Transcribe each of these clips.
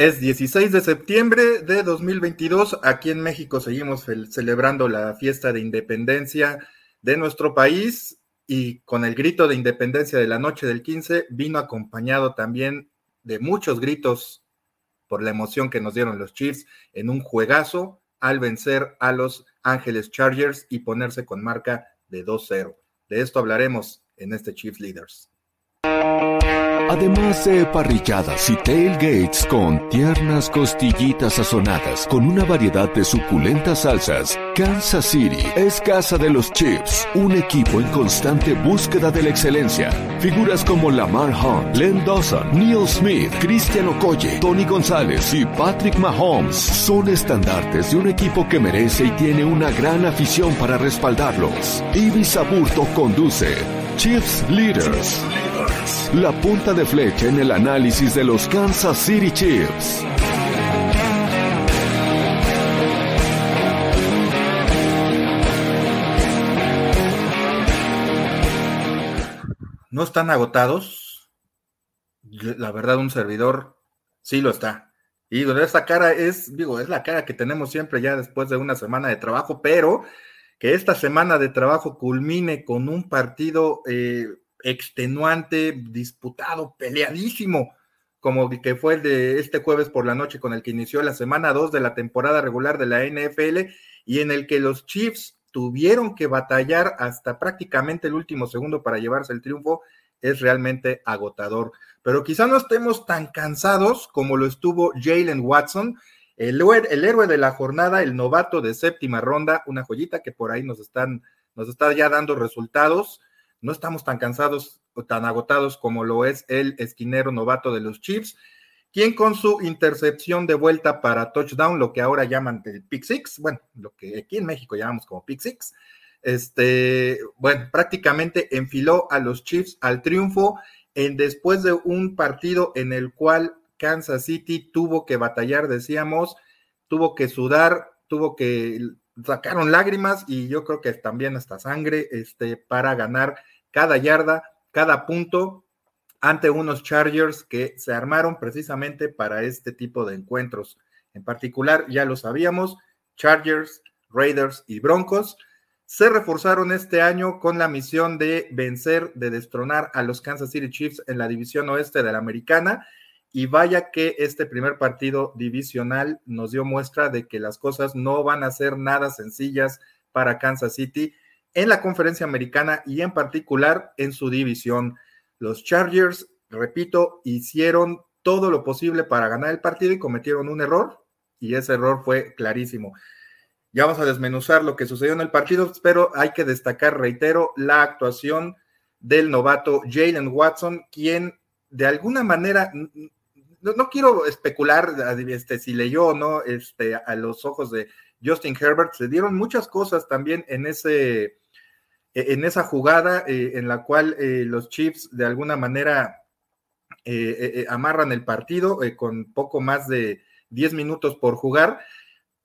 Es 16 de septiembre de 2022. Aquí en México seguimos celebrando la fiesta de independencia de nuestro país y con el grito de independencia de la noche del 15 vino acompañado también de muchos gritos por la emoción que nos dieron los Chiefs en un juegazo al vencer a los Ángeles Chargers y ponerse con marca de 2-0. De esto hablaremos en este Chiefs Leaders. Además de parrilladas y tailgates con tiernas costillitas sazonadas con una variedad de suculentas salsas, Kansas City es casa de los Chiefs, un equipo en constante búsqueda de la excelencia. Figuras como Lamar Hunt, Len Dawson, Neil Smith, Cristian Okoye, Tony González y Patrick Mahomes son estandartes de un equipo que merece y tiene una gran afición para respaldarlos. Ibis Aburto conduce Chiefs Leaders. La punta de flecha en el análisis de los Kansas City Chiefs. ¿No están agotados? La verdad, un servidor sí lo está. Y esta cara es, digo, es la cara que tenemos siempre ya después de una semana de trabajo, pero que esta semana de trabajo culmine con un partido eh, extenuante, disputado, peleadísimo, como que fue el de este jueves por la noche con el que inició la semana 2 de la temporada regular de la NFL y en el que los Chiefs tuvieron que batallar hasta prácticamente el último segundo para llevarse el triunfo, es realmente agotador. Pero quizá no estemos tan cansados como lo estuvo Jalen Watson, el, el, héroe de la jornada, el novato de séptima ronda, una joyita que por ahí nos están, nos está ya dando resultados no estamos tan cansados o tan agotados como lo es el esquinero novato de los Chiefs, quien con su intercepción de vuelta para touchdown, lo que ahora llaman el pick six, bueno, lo que aquí en México llamamos como pick six, este, bueno, prácticamente enfiló a los Chiefs al triunfo en después de un partido en el cual Kansas City tuvo que batallar, decíamos, tuvo que sudar, tuvo que sacaron lágrimas y yo creo que también hasta sangre este, para ganar cada yarda, cada punto ante unos Chargers que se armaron precisamente para este tipo de encuentros. En particular, ya lo sabíamos, Chargers, Raiders y Broncos se reforzaron este año con la misión de vencer, de destronar a los Kansas City Chiefs en la división oeste de la americana. Y vaya que este primer partido divisional nos dio muestra de que las cosas no van a ser nada sencillas para Kansas City en la conferencia americana y en particular en su división. Los Chargers, repito, hicieron todo lo posible para ganar el partido y cometieron un error y ese error fue clarísimo. Ya vamos a desmenuzar lo que sucedió en el partido, pero hay que destacar, reitero, la actuación del novato Jalen Watson, quien de alguna manera, no, quiero especular este, si leyó o no este, a los ojos de Justin Herbert, se dieron muchas cosas también en ese en esa jugada eh, en la cual eh, los Chiefs de alguna manera eh, amarran el partido con poco más de 10 minutos por jugar,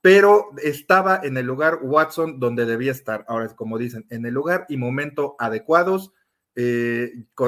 pero estaba en el lugar Watson donde debía estar. Ahora, como dicen, en el lugar y momento adecuados,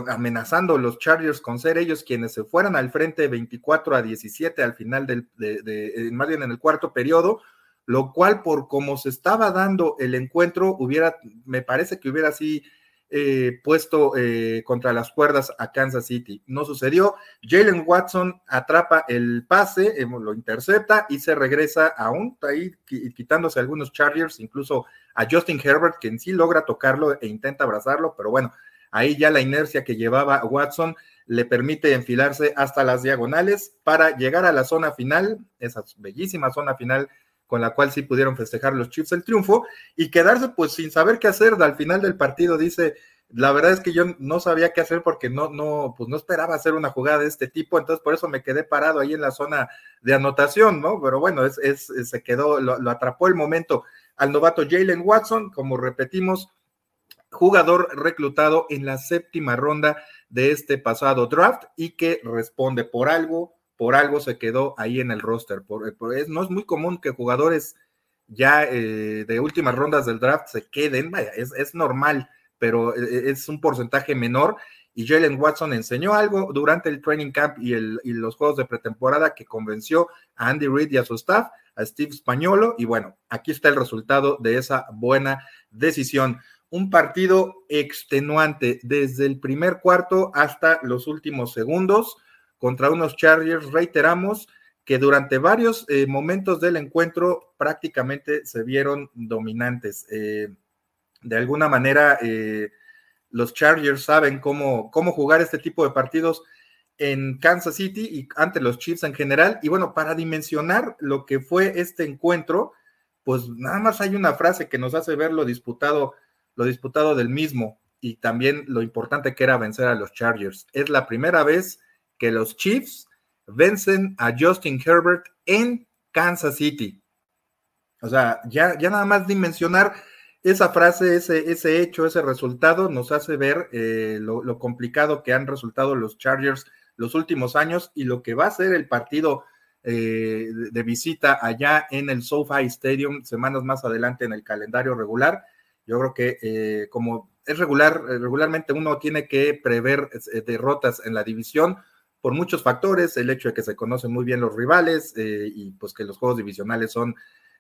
amenazando los Chargers con ser ellos quienes se fueran al frente 24 a 17 al final del, de, más bien en el cuarto periodo, lo cual por como se estaba dando el encuentro, hubiera, me parece que hubiera así eh, puesto eh, contra las cuerdas a Kansas City. No sucedió. Jalen Watson atrapa el pase, eh, lo intercepta y se regresa aún ahí quitándose algunos Chargers, incluso a Justin Herbert, quien sí logra tocarlo e intenta abrazarlo, pero bueno, ahí ya la inercia que llevaba Watson le permite enfilarse hasta las diagonales para llegar a la zona final, esa bellísima zona final con la cual sí pudieron festejar los Chiefs el triunfo y quedarse pues sin saber qué hacer al final del partido, dice, la verdad es que yo no sabía qué hacer porque no, no, pues no esperaba hacer una jugada de este tipo, entonces por eso me quedé parado ahí en la zona de anotación, ¿no? Pero bueno, es, es se quedó, lo, atrapó el momento al novato Jalen Watson, como repetimos, jugador reclutado en la séptima ronda de este pasado draft y que responde por algo, por algo se quedó ahí en el roster. Por, es, no es muy común que jugadores ya eh, de últimas rondas del draft se queden, vaya, es, normal, pero es un porcentaje menor y Jalen Watson enseñó algo durante el training camp y, los juegos de pretemporada que convenció a Andy Reid y a su staff, a Steve Spagnolo, y bueno, aquí está el resultado de esa buena decisión. Un partido extenuante desde el primer cuarto hasta los últimos segundos contra unos Chargers, reiteramos, que durante varios eh, momentos del encuentro prácticamente se vieron dominantes. Eh, de alguna manera, eh, los Chargers saben cómo, cómo jugar este tipo de partidos en Kansas City y ante los Chiefs en general. Y bueno, para dimensionar lo que fue este encuentro, pues nada más hay una frase que nos hace ver lo disputado, lo disputado del mismo y también lo importante que era vencer a los Chargers. Es la primera vez que los Chiefs vencen a Justin Herbert en Kansas City. O sea, ya, ya nada más dimensionar esa frase, ese, ese hecho, ese resultado nos hace ver eh, lo, complicado que han resultado los Chargers los últimos años y lo que va a ser el partido eh, de, visita allá en el SoFi Stadium semanas más adelante en el calendario regular. Yo creo que eh, como es regular, regularmente uno tiene que prever derrotas en la división por muchos factores, el hecho de que se conocen muy bien los rivales y pues que los juegos divisionales son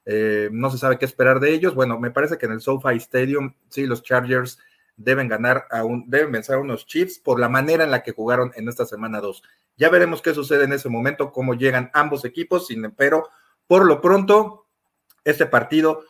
eh, no se sabe qué esperar de ellos. Bueno, me parece que en el SoFi Stadium, sí, los Chargers deben ganar, a un, deben vencer a unos Chiefs por la manera en la que jugaron en esta semana 2. Ya veremos qué sucede en ese momento, cómo llegan ambos equipos, sin, pero por lo pronto, este partido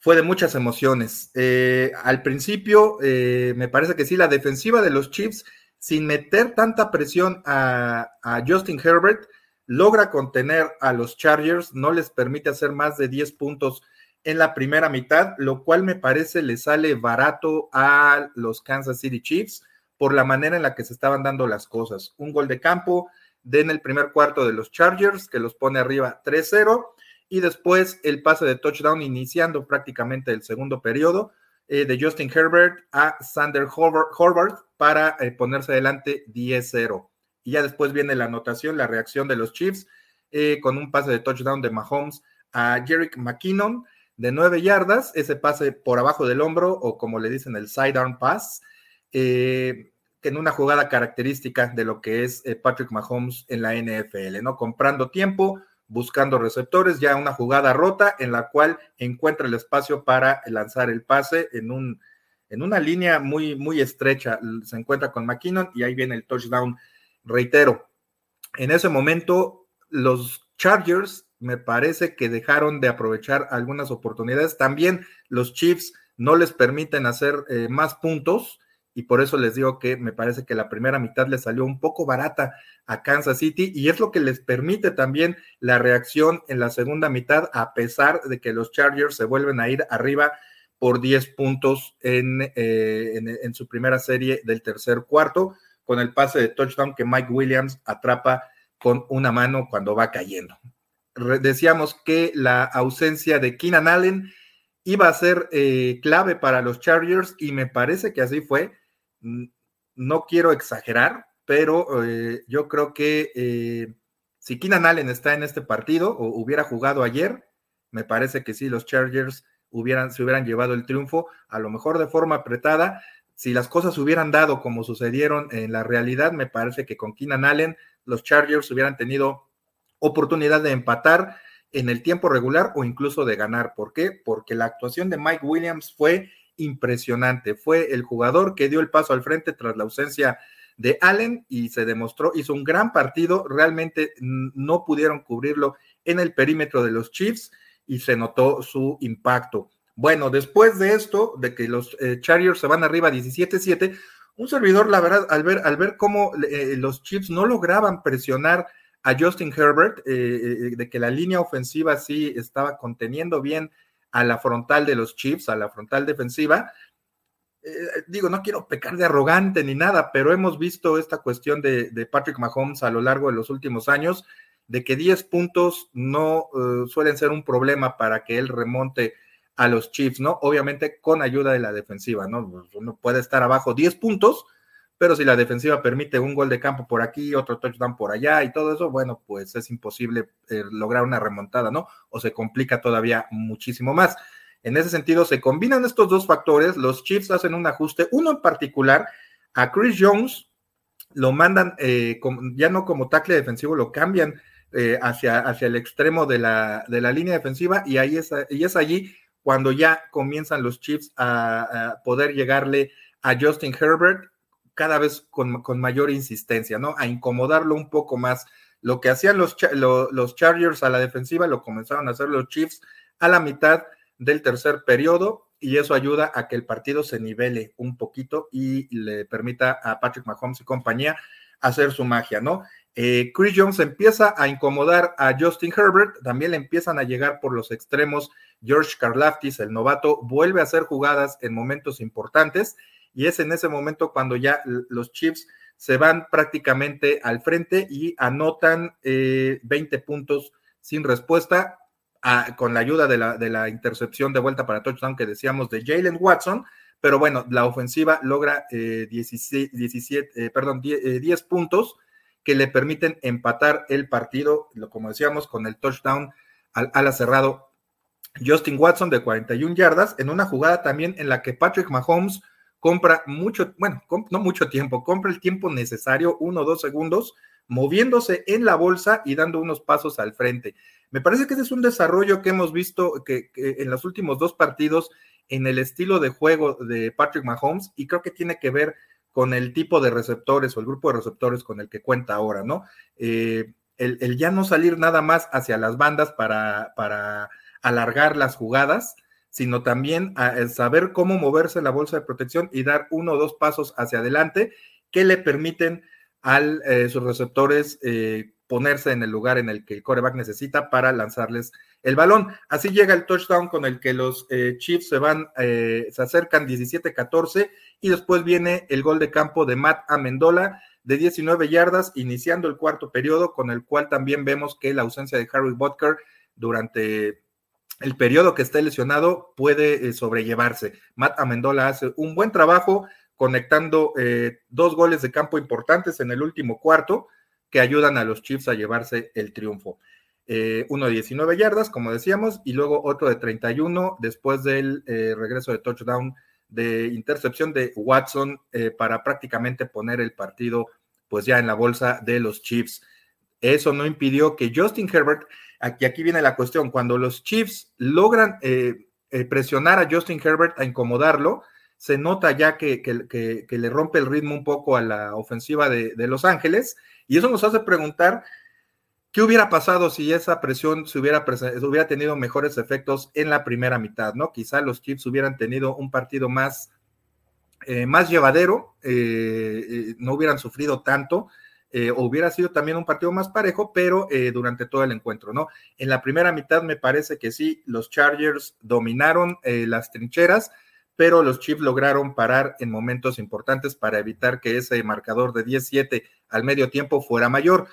fue de muchas emociones. Eh, al principio, eh, me parece que sí, la defensiva de los Chiefs, sin meter tanta presión a, Justin Herbert, logra contener a los Chargers, no les permite hacer más de 10 puntos en la primera mitad, lo cual me parece le sale barato a los Kansas City Chiefs por la manera en la que se estaban dando las cosas. Un gol de campo de en el primer cuarto de los Chargers que los pone arriba 3-0 y después el pase de touchdown iniciando prácticamente el segundo periodo eh, de Justin Herbert a Sander Horvath para eh, ponerse adelante 10-0 y ya después viene la anotación, la reacción de los Chiefs eh, con un pase de touchdown de Mahomes a Jerick McKinnon de nueve yardas, ese pase por abajo del hombro o como le dicen el sidearm pass, en una jugada característica de lo que es Patrick Mahomes en la NFL, ¿no? Comprando tiempo, buscando receptores, ya una jugada rota en la cual encuentra el espacio para lanzar el pase en un en una línea muy muy estrecha, se encuentra con McKinnon y ahí viene el touchdown. Reitero, en ese momento los Chargers me parece que dejaron de aprovechar algunas oportunidades. También los Chiefs no les permiten hacer eh, más puntos y por eso les digo que me parece que la primera mitad le salió un poco barata a Kansas City y es lo que les permite también la reacción en la segunda mitad a pesar de que los Chargers se vuelven a ir arriba por 10 puntos en, eh, en su primera serie del tercer cuarto con el pase de touchdown que Mike Williams atrapa con una mano cuando va cayendo. decíamos que la ausencia de Keenan Allen iba a ser eh, clave para los Chargers y me parece que así fue. No quiero exagerar, pero eh, yo creo que eh, si Keenan Allen está en este partido o hubiera jugado ayer, me parece que sí, los Chargers hubieran, se hubieran llevado el triunfo, a lo mejor de forma apretada, si las cosas hubieran dado como sucedieron en la realidad, me parece que con Keenan Allen los Chargers hubieran tenido oportunidad de empatar en el tiempo regular o incluso de ganar. ¿Por qué? Porque la actuación de Mike Williams fue impresionante. Fue el jugador que dio el paso al frente tras la ausencia de Allen y se demostró, hizo un gran partido, realmente no pudieron cubrirlo en el perímetro de los Chiefs y se notó su impacto. Bueno, después de esto, de que los eh, Chargers se van arriba 17-7, un servidor, la verdad, al ver, al ver cómo eh, los Chiefs no lograban presionar a Justin Herbert, eh, de que la línea ofensiva sí estaba conteniendo bien a la frontal de los Chiefs, a la frontal defensiva. digo, no quiero pecar de arrogante ni nada, pero hemos visto esta cuestión de, Patrick Mahomes a lo largo de los últimos años, de que 10 puntos no suelen ser un problema para que él remonte a los Chiefs, ¿no? Obviamente con ayuda de la defensiva, ¿no? Uno puede estar abajo 10 puntos, pero si la defensiva permite un gol de campo por aquí, otro touchdown por allá y todo eso, bueno, pues es imposible eh, lograr una remontada, ¿no? O se complica todavía muchísimo más. En ese sentido, se combinan estos dos factores, los Chiefs hacen un ajuste, uno en particular, a Chris Jones lo mandan eh, ya no como tackle defensivo, lo cambian eh, hacia, hacia el extremo de la, de la línea defensiva y ahí es, y es allí cuando ya comienzan los Chiefs a, poder llegarle a Justin Herbert cada vez con, mayor insistencia, ¿no? A incomodarlo un poco más. Lo que hacían los, los Chargers a la defensiva lo comenzaron a hacer los Chiefs a la mitad del tercer periodo y eso ayuda a que el partido se nivele un poquito y le permita a Patrick Mahomes y compañía hacer su magia, ¿no? Eh, Chris Jones empieza a incomodar a Justin Herbert, también le empiezan a llegar por los extremos. George Karlaftis, el novato, vuelve a hacer jugadas en momentos importantes y es en ese momento cuando ya los Chiefs se van prácticamente al frente y anotan 20 eh, puntos sin respuesta con la ayuda de la, de la, intercepción de vuelta para touchdown que decíamos de Jalen Watson. Pero bueno, la ofensiva logra 17, eh, eh, perdón, 10, puntos que le permiten empatar el partido, como decíamos, con el touchdown al ala cerrado. Justin Watson de 41 yardas, en una jugada también en la que Patrick Mahomes compra mucho, bueno, no mucho tiempo, compra el tiempo necesario, uno o dos segundos, moviéndose en la bolsa y dando unos pasos al frente. Me parece que ese es un desarrollo que hemos visto que, en los últimos dos partidos en el estilo de juego de Patrick Mahomes y creo que tiene que ver con el tipo de receptores o el grupo de receptores con el que cuenta ahora, ¿no? Eh, el, ya no salir nada más hacia las bandas para, para alargar las jugadas, sino también a, saber cómo moverse la bolsa de protección y dar uno o dos pasos hacia adelante que le permiten a eh, sus receptores eh, ponerse en el lugar en el que el coreback necesita para lanzarles el balón. Así llega el touchdown con el que los eh, Chiefs se van, se acercan 17-14 y después viene el gol de campo de Matt Amendola de 19 yardas, iniciando el cuarto periodo, con el cual también vemos que la ausencia de Harry Butker durante el periodo que esté lesionado puede sobrellevarse. Matt Amendola hace un buen trabajo conectando eh, dos goles de campo importantes en el último cuarto que ayudan a los Chiefs a llevarse el triunfo. Eh, uno de 19 yardas, como decíamos, y luego otro de 31 después del eh, regreso de touchdown de intercepción de Watson para prácticamente poner el partido pues ya en la bolsa de los Chiefs. Eso no impidió que Justin Herbert, aquí, aquí viene la cuestión, cuando los Chiefs logran presionar a Justin Herbert a incomodarlo, se nota ya que, le rompe el ritmo un poco a la ofensiva de, Los Ángeles, y eso nos hace preguntar qué hubiera pasado si esa presión se hubiera, hubiera tenido mejores efectos en la primera mitad, ¿no? Quizá los Chiefs hubieran tenido un partido más, eh, más llevadero, eh, eh, no hubieran sufrido tanto. O hubiera sido también un partido más parejo, pero durante todo el encuentro, ¿no? En la primera mitad me parece que sí, los Chargers dominaron las trincheras, pero los Chiefs lograron parar en momentos importantes para evitar que ese marcador de 17 al medio tiempo fuera mayor.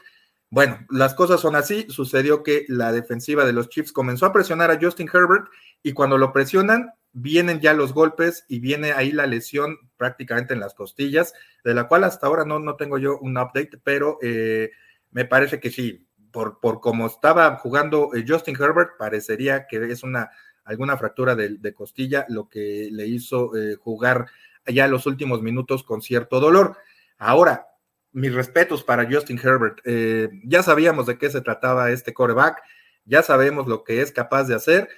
Bueno, las cosas son así. Sucedió que la defensiva de los Chiefs comenzó a presionar a Justin Herbert y cuando lo presionan, vienen ya los golpes y viene ahí la lesión prácticamente en las costillas, de la cual hasta ahora no, no tengo yo un update, pero eh, me parece que sí, por, por como estaba jugando eh, Justin Herbert, parecería que es una alguna fractura de, costilla, lo que le hizo eh, jugar ya los últimos minutos con cierto dolor. Ahora, mis respetos para Justin Herbert. Ya sabíamos de qué se trataba este coreback, ya sabemos lo que es capaz de hacer,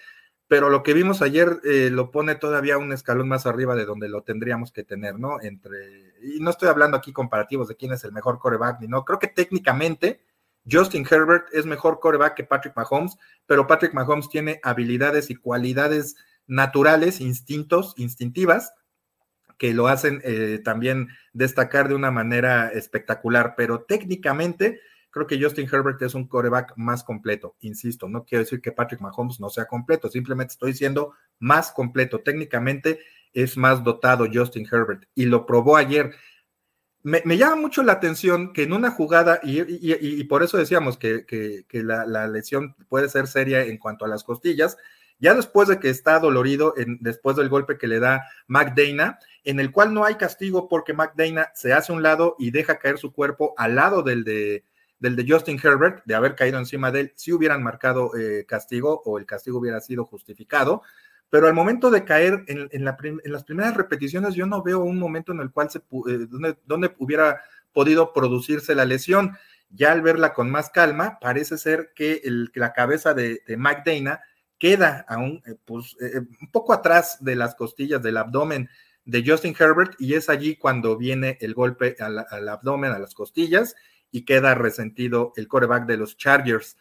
pero lo que vimos ayer eh, lo pone todavía un escalón más arriba de donde lo tendríamos que tener, ¿no? Entre, y no estoy hablando aquí comparativos de quién es el mejor coreback, ni no, creo que técnicamente Justin Herbert es mejor coreback que Patrick Mahomes, pero Patrick Mahomes tiene habilidades y cualidades naturales, instintos, instintivas, que lo hacen eh, también destacar de una manera espectacular, pero técnicamente creo que Justin Herbert es un coreback más completo, insisto, no quiero decir que Patrick Mahomes no sea completo, simplemente estoy diciendo más completo, técnicamente es más dotado Justin Herbert y lo probó ayer. Me, llama mucho la atención que en una jugada, y, por eso decíamos que, la, lesión puede ser seria en cuanto a las costillas, ya después de que está dolorido, después del golpe que le da McDana, en el cual no hay castigo porque McDana se hace un lado y deja caer su cuerpo al lado del de, del de Justin Herbert, de haber caído encima de él, si hubieran marcado eh, castigo o el castigo hubiera sido justificado, pero al momento de caer en, las primeras repeticiones, yo no veo un momento en el cual se, eh, donde, hubiera podido producirse la lesión. Ya al verla con más calma, parece ser que la cabeza de, Mike Dana queda aún eh, pues, eh, un poco atrás de las costillas del abdomen de Justin Herbert y es allí cuando viene el golpe al abdomen, a las costillas y queda resentido el coreback de los Chargers.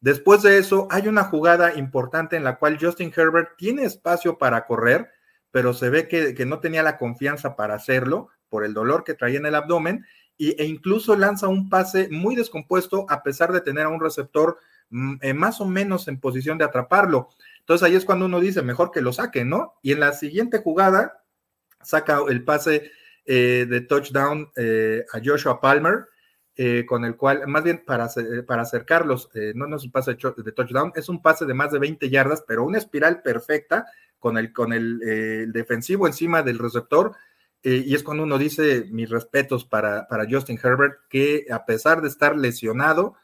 Después de eso, hay una jugada importante en la cual Justin Herbert tiene espacio para correr, pero se ve que, no tenía la confianza para hacerlo por el dolor que traía en el abdomen y, e incluso lanza un pase muy descompuesto a pesar de tener a un receptor mm, eh, más o menos en posición de atraparlo. Entonces ahí es cuando uno dice, mejor que lo saque, ¿no? Y en la siguiente jugada saca el pase eh, de touchdown eh, a Joshua Palmer eh, con el cual, más bien para, eh, para acercarlos, eh, no, es un pase de touchdown, es un pase de más de 20 yardas, pero una espiral perfecta con el, con el, defensivo encima del receptor. y es cuando uno dice mis respetos para, para Justin Herbert, que a pesar de estar lesionado,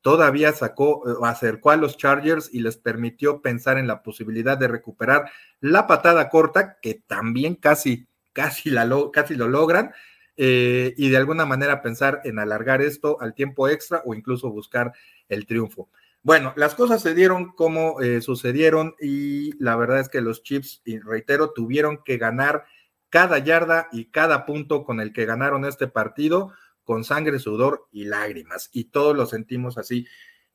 todavía sacó, acercó a los Chargers y les permitió pensar en la posibilidad de recuperar la patada corta, que también casi, casi, la, casi lo logran, eh, y de alguna manera pensar en alargar esto al tiempo extra o incluso buscar el triunfo. Bueno, las cosas se dieron como eh, sucedieron y la verdad es que los Chips, y reitero, tuvieron que ganar cada yarda y cada punto con el que ganaron este partido con sangre, sudor y lágrimas. Y todos lo sentimos así.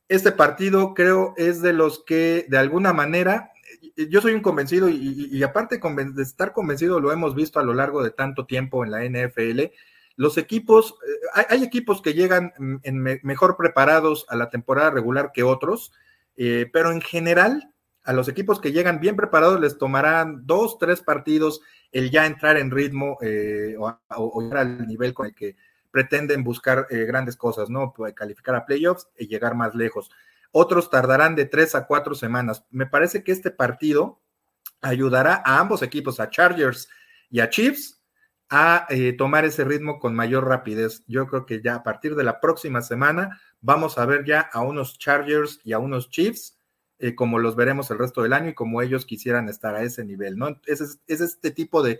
Este partido creo es de los que de alguna manera, yo soy un convencido y, aparte de estar convencido, lo hemos visto a lo largo de tanto tiempo en la NFL. Los equipos, eh, hay, equipos que llegan en mejor preparados a la temporada regular que otros, eh, pero en general, a los equipos que llegan bien preparados les tomarán dos, tres partidos el ya entrar en ritmo eh, o, o, llegar al nivel con el que pretenden buscar grandes cosas, ¿no? Calificar a playoffs y llegar más lejos. Otros tardarán de tres a cuatro semanas. Me parece que este partido ayudará a ambos equipos, a Chargers y a Chiefs, a eh, tomar ese ritmo con mayor rapidez. Yo creo que ya a partir de la próxima semana vamos a ver ya a unos Chargers y a unos Chiefs eh, como los veremos el resto del año y como ellos quisieran estar a ese nivel, ¿no? Es, es este tipo de,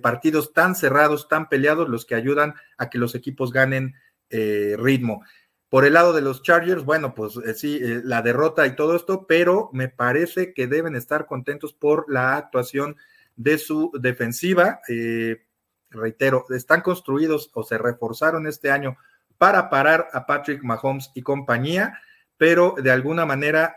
partidos tan cerrados, tan peleados, los que ayudan a que los equipos ganen eh, ritmo. Por el lado de los Chargers, bueno, pues eh, sí, eh, la derrota y todo esto, pero me parece que deben estar contentos por la actuación de su defensiva. Eh, reitero, están construidos o se reforzaron este año para parar a Patrick Mahomes y compañía, pero de alguna manera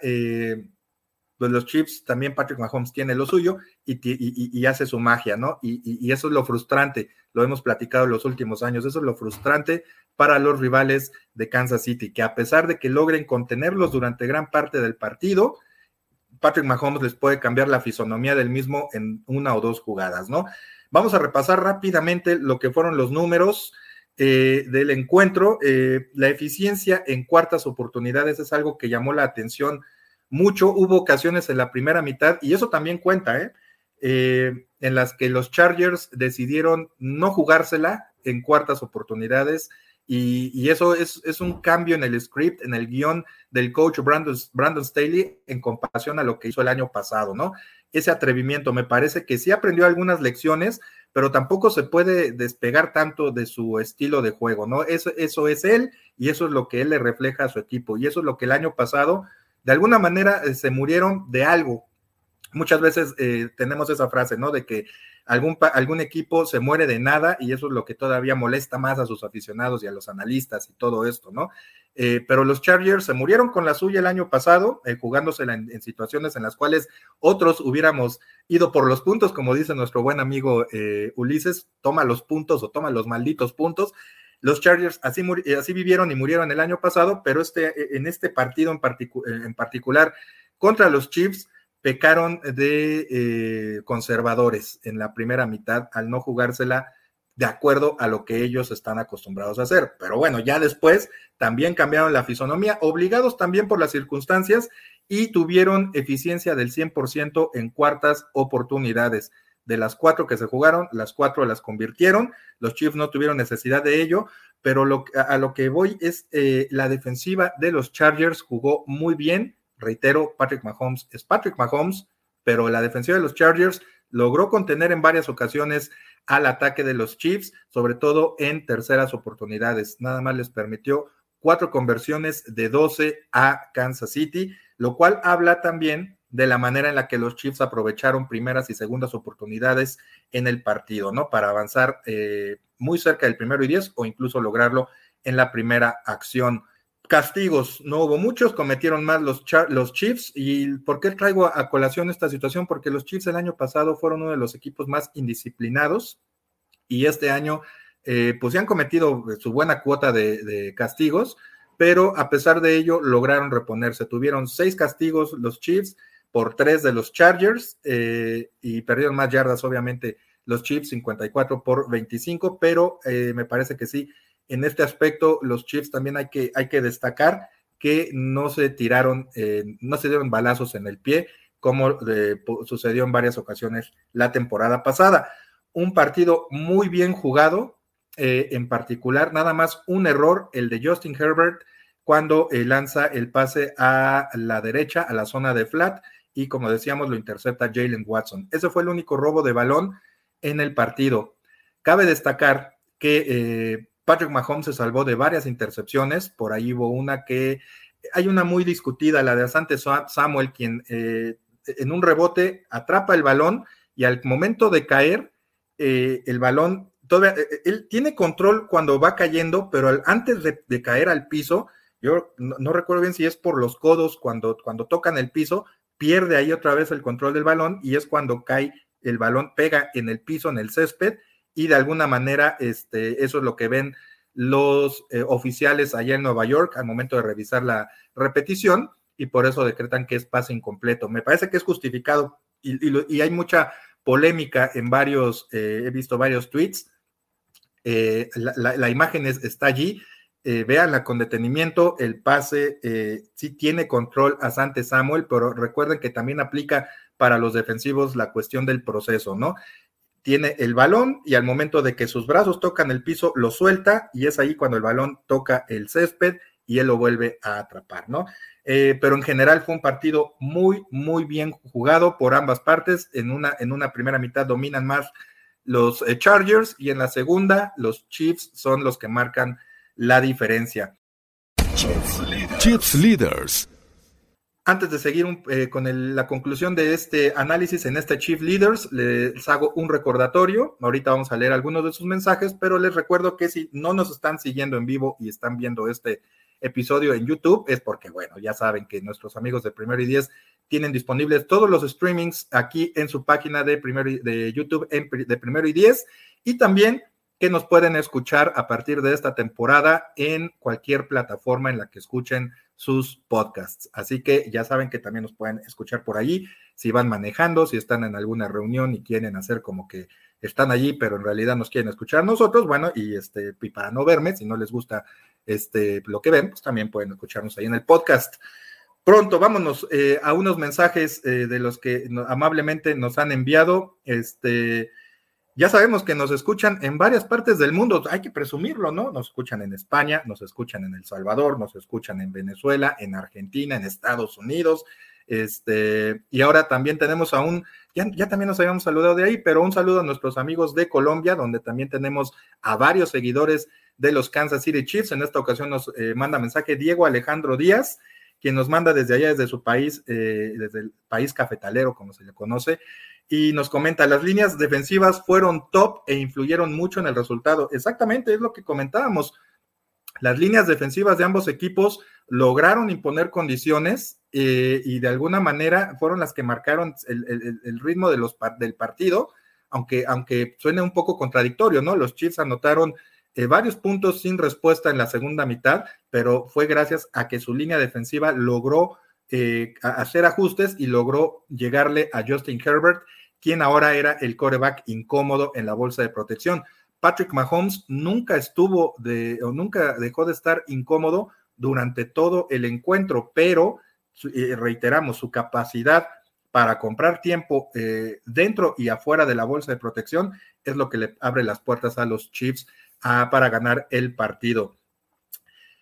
pues los Chiefs, también Patrick Mahomes tiene lo suyo y, hace su magia, ¿no? Y, eso es lo frustrante, lo hemos platicado en los últimos años, eso es lo frustrante para los rivales de Kansas City, que a pesar de que logren contenerlos durante gran parte del partido, Patrick Mahomes les puede cambiar la fisonomía del mismo en una o dos jugadas, ¿no? Vamos a repasar rápidamente lo que fueron los números. Eh, del encuentro, eh, la eficiencia en cuartas oportunidades es algo que llamó la atención mucho. Hubo ocasiones en la primera mitad, y eso también cuenta, ¿eh? ¿eh? en las que los Chargers decidieron no jugársela en cuartas oportunidades. Y, eso es, es, un cambio en el script, en el guion del coach Brandon, Brandon Staley en comparación a lo que hizo el año pasado, ¿no? Ese atrevimiento, me parece que sí aprendió algunas lecciones, pero tampoco se puede despegar tanto de su estilo de juego, ¿no? Eso, eso es él y eso es lo que él le refleja a su equipo. Y eso es lo que el año pasado de alguna manera eh, se murieron de algo. Muchas veces eh, tenemos esa frase, ¿no? De que algún, algún equipo se muere de nada y eso es lo que todavía molesta más a sus aficionados y a los analistas y todo esto, ¿no? Eh, pero los Chargers se murieron con la suya el año pasado, jugándose en, situaciones en las cuales otros hubiéramos ido por los puntos, como dice nuestro buen amigo Ulises, toma los puntos o toma los malditos puntos. Los Chargers así, eh, así vivieron y murieron el año pasado, pero este, eh, en este partido en, eh, en particular contra los Chiefs pecaron de conservadores en la primera mitad al no jugársela de acuerdo a lo que ellos están acostumbrados a hacer. Pero bueno, ya después también cambiaron la fisonomía, obligados también por las circunstancias y tuvieron eficiencia del 100% en cuartas oportunidades de las cuatro que se jugaron, las cuatro las convirtieron, los Chiefs no tuvieron necesidad de ello, pero lo, a, lo que voy es eh, la defensiva de los Chargers jugó muy bien, reitero, Patrick Mahomes es Patrick Mahomes, pero la defensiva de los Chargers logró contener en varias ocasiones al ataque de los Chiefs, sobre todo en terceras oportunidades. Nada más les permitió cuatro conversiones de 12 a Kansas City, lo cual habla también de la manera en la que los Chiefs aprovecharon primeras y segundas oportunidades en el partido, ¿no? Para avanzar eh, muy cerca del primero y diez o incluso lograrlo en la primera acción. Castigos, no hubo muchos, cometieron más los, Chiefs. ¿Y por qué traigo a colación esta situación? Porque los Chiefs el año pasado fueron uno de los equipos más indisciplinados y este año eh, pues se han cometido su buena cuota de, castigos, pero a pesar de ello lograron reponerse. Tuvieron seis castigos los Chiefs por tres de los Chargers eh, y perdieron más yardas, obviamente, los Chiefs 54 por 25, pero eh, me parece que sí en este aspecto, los Chiefs también hay que, hay que destacar que no se tiraron, eh, no se dieron balazos en el pie, como eh, sucedió en varias ocasiones la temporada pasada. Un partido muy bien jugado, eh, en particular, nada más un error, el de Justin Herbert, cuando lanza el pase a la derecha, a la zona de flat, y como decíamos, lo intercepta Jalen Watson. Ese fue el único robo de balón en el partido. Cabe destacar que Patrick Mahomes se salvó de varias intercepciones, por ahí hubo una que hay una muy discutida, la de Asante Samuel, quien eh, en un rebote atrapa el balón y al momento de caer, eh, el balón, todavía, eh, él tiene control cuando va cayendo, pero antes de, caer al piso, yo no, recuerdo bien si es por los codos, cuando, cuando tocan el piso, pierde ahí otra vez el control del balón y es cuando cae el balón, pega en el piso, en el césped, y de alguna manera este, eso es lo que ven los eh, oficiales allá en Nueva York al momento de revisar la repetición y por eso decretan que es pase incompleto. Me parece que es justificado y, hay mucha polémica en varios, eh, he visto varios tweets. Eh, la, imagen está allí, véanla con detenimiento, el pase sí tiene control a Sante Samuel, pero recuerden que también aplica para los defensivos la cuestión del proceso, ¿no? tiene el balón y al momento de que sus brazos tocan el piso, lo suelta y es ahí cuando el balón toca el césped y él lo vuelve a atrapar, ¿no? Eh, pero en general fue un partido muy, muy bien jugado por ambas partes. En una, en una primera mitad dominan más los eh, Chargers y en la segunda los Chiefs son los que marcan la diferencia. Chiefs Leaders. Antes de seguir eh, con la conclusión de este análisis en este Chief Leaders, les hago un recordatorio. Ahorita vamos a leer algunos de sus mensajes, pero les recuerdo que si no nos están siguiendo en vivo y están viendo este episodio en YouTube, es porque, bueno, ya saben que nuestros amigos de Primero y Diez tienen disponibles todos los streamings aquí en su página de, primero, de YouTube de Primero y Diez y también que nos pueden escuchar a partir de esta temporada en cualquier plataforma en la que escuchen sus podcasts. Así que ya saben que también nos pueden escuchar por allí, si van manejando, si están en alguna reunión y quieren hacer como que están allí, pero en realidad nos quieren escuchar nosotros, bueno, y este, para no verme, si no les gusta este, lo que ven, pues también pueden escucharnos ahí en el podcast. Pronto, vámonos eh, a unos mensajes eh, de los que amablemente nos han enviado. Este, ya sabemos que nos escuchan en varias partes del mundo, hay que presumirlo, ¿no? Nos escuchan en España, nos escuchan en El Salvador, nos escuchan en Venezuela, en Argentina, en Estados Unidos, este, y ahora también tenemos a un, ya, también nos habíamos saludado de ahí, pero un saludo a nuestros amigos de Colombia, donde también tenemos a varios seguidores de los Kansas City Chiefs. En esta ocasión nos eh, manda mensaje Diego Alejandro Díaz, quien nos manda desde allá, desde su país, eh, desde el país cafetalero, como se le conoce y nos comenta, las líneas defensivas fueron top e influyeron mucho en el resultado. Exactamente, es lo que comentábamos. Las líneas defensivas de ambos equipos lograron imponer condiciones eh, y de alguna manera fueron las que marcaron el, ritmo de los, del partido, aunque, aunque suene un poco contradictorio, ¿no? Los Chiefs anotaron eh, varios puntos sin respuesta en la segunda mitad, pero fue gracias a que su línea defensiva logró eh, hacer ajustes y logró llegarle a Justin Herbert quien ahora era el coreback incómodo en la bolsa de protección. Patrick Mahomes nunca estuvo de, o nunca dejó de estar incómodo durante todo el encuentro, pero eh, reiteramos su capacidad para comprar tiempo eh, dentro y afuera de la bolsa de protección es lo que le abre las puertas a los Chiefs ah, para ganar el partido.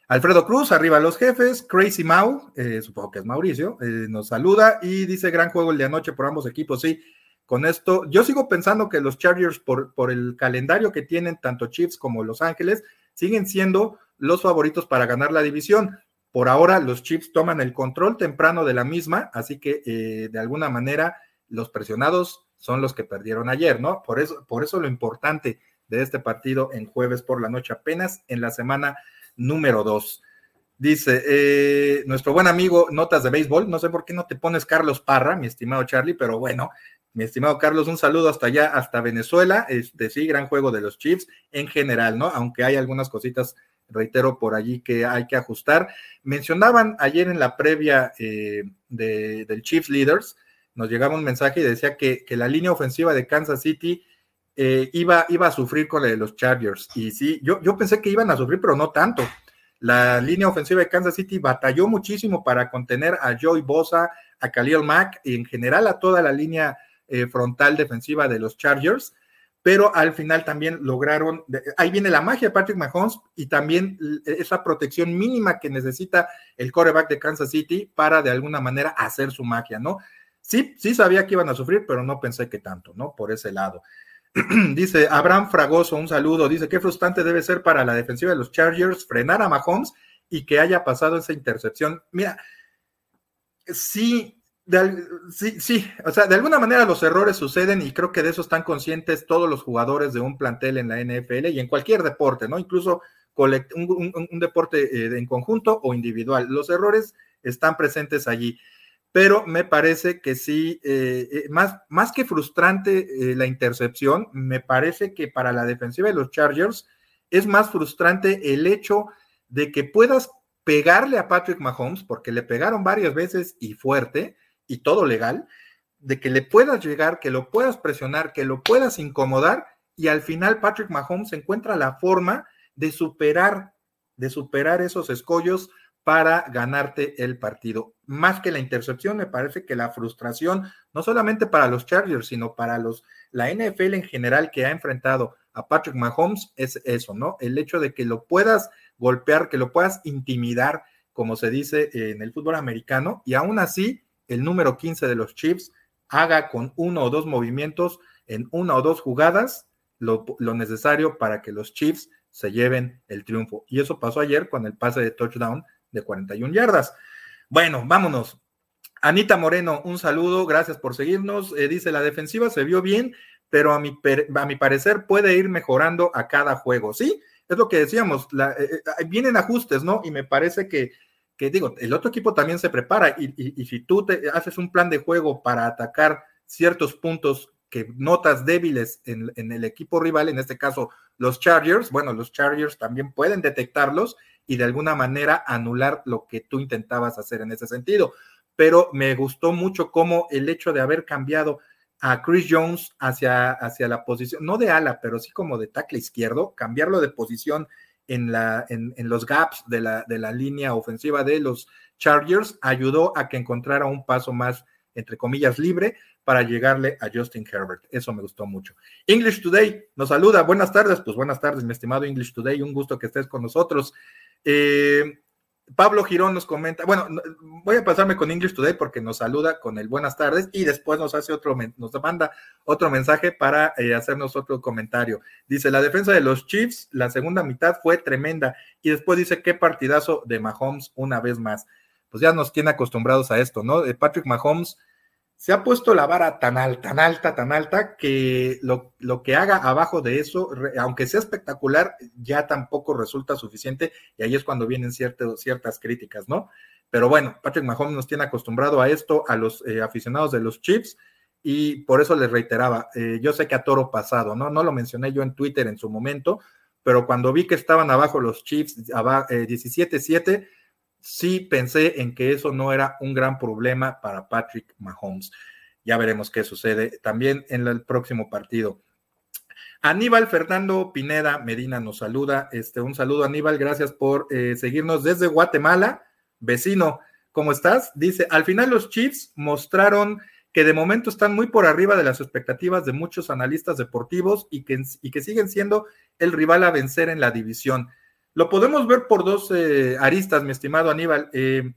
Alfredo Cruz, arriba los jefes. Crazy Mau, eh, supongo que es Mauricio, nos saluda y dice: Gran juego el de anoche por ambos equipos. Sí, con esto, yo sigo pensando que los Chargers, por, el calendario que tienen tanto Chiefs como Los Ángeles, siguen siendo los favoritos para ganar la división. Por ahora, los Chiefs toman el control temprano de la misma, así que eh, de alguna manera los presionados son los que perdieron ayer, ¿no? Por eso, por eso lo importante de este partido en jueves por la noche, apenas en la semana número dos. Dice eh, nuestro buen amigo Notas de Béisbol, no sé por qué no te pones Carlos Parra, mi estimado Charlie, pero bueno, mi estimado Carlos, un saludo hasta allá, hasta Venezuela. Este sí, gran juego de los Chiefs en general, ¿no? Aunque hay algunas cositas, reitero, por allí que hay que ajustar. Mencionaban ayer en la previa eh, del Chiefs Leaders, nos llegaba un mensaje y decía que, la línea ofensiva de Kansas City eh, iba, iba a sufrir con la de los Chargers. Y sí, yo, yo pensé que iban a sufrir, pero no tanto. La línea ofensiva de Kansas City batalló muchísimo para contener a Joey Bosa, a Khalil Mack y en general a toda la línea eh, frontal defensiva de los Chargers, pero al final también lograron, ahí viene la magia de Patrick Mahomes y también esa protección mínima que necesita el coreback de Kansas City para de alguna manera hacer su magia, ¿no? Sí, sí sabía que iban a sufrir, pero no pensé que tanto, ¿no? Por ese lado. dice Abraham Fragoso, un saludo, dice, qué frustrante debe ser para la defensiva de los Chargers frenar a Mahomes y que haya pasado esa intercepción. Mira, sí, sí, sí, o sea, de alguna manera los errores suceden y creo que de eso están conscientes todos los jugadores de un plantel en la NFL y en cualquier deporte, ¿no? Incluso un, deporte eh, en conjunto o individual. Los errores están presentes allí, pero me parece que sí, eh, eh, más, más que frustrante la intercepción, me parece que para la defensiva de los Chargers es más frustrante el hecho de que puedas pegarle a Patrick Mahomes, porque le pegaron varias veces y fuerte, y todo legal, de que le puedas llegar, que lo puedas presionar, que lo puedas incomodar y al final Patrick Mahomes encuentra la forma de superar, de superar esos escollos para ganarte el partido. Más que la intercepción, me parece que la frustración, no solamente para los Chargers, sino para los, la NFL en general que ha enfrentado a Patrick Mahomes, es eso, ¿no? El hecho de que lo puedas golpear, que lo puedas intimidar, como se dice en el fútbol americano, y aún así el número 15 de los Chiefs haga con uno o dos movimientos en una o dos jugadas lo, necesario para que los Chiefs se lleven el triunfo. Y eso pasó ayer con el pase de touchdown de 41 yardas. Bueno, vámonos. Anita Moreno, un saludo, gracias por seguirnos. Eh, dice, la defensiva se vio bien, pero a mi, a mi parecer puede ir mejorando a cada juego. Sí, es lo que decíamos, eh, eh, vienen ajustes, ¿no? Y me parece que que digo, el otro equipo también se prepara y, si tú te haces un plan de juego para atacar ciertos puntos que notas débiles en, el equipo rival, en este caso los Chargers, bueno, los Chargers también pueden detectarlos y de alguna manera anular lo que tú intentabas hacer en ese sentido. Pero me gustó mucho cómo el hecho de haber cambiado a Chris Jones hacia, hacia la posición, no de ala, pero sí como de tackle izquierdo, cambiarlo de posición en, la, en, los gaps de la, de la línea ofensiva de los Chargers ayudó a que encontrara un paso más, entre comillas, libre para llegarle a Justin Herbert. Eso me gustó mucho. English Today nos saluda. Buenas tardes. Pues buenas tardes, mi estimado English Today. Un gusto que estés con nosotros. Eh, Pablo Girón nos comenta, bueno, voy a pasarme con English Today porque nos saluda con el buenas tardes y después nos hace otro, nos manda otro mensaje para eh, hacernos otro comentario. Dice, la defensa de los Chiefs, la segunda mitad fue tremenda y después dice, qué partidazo de Mahomes una vez más. Pues ya nos tiene acostumbrados a esto, ¿no? Patrick Mahomes se ha puesto la vara tan alta, tan alta, tan alta, que lo, que haga abajo de eso, aunque sea espectacular, ya tampoco resulta suficiente, y ahí es cuando vienen ciertas críticas, ¿no? Pero bueno, Patrick Mahomes nos tiene acostumbrado a esto, a los eh, aficionados de los Chips, y por eso les reiteraba, eh, yo sé que a toro pasado, ¿no? No lo mencioné yo en Twitter en su momento, pero cuando vi que estaban abajo los Chiefs, eh, 17-7, sí pensé en que eso no era un gran problema para Patrick Mahomes. Ya veremos qué sucede también en el próximo partido. Aníbal Fernando Pineda Medina nos saluda. Este, un saludo, Aníbal. Gracias por eh, seguirnos desde Guatemala. Vecino, ¿cómo estás? Dice: Al final, los Chiefs mostraron que de momento están muy por arriba de las expectativas de muchos analistas deportivos y que, y que siguen siendo el rival a vencer en la división. Lo podemos ver por dos eh, aristas, mi estimado Aníbal. Eh,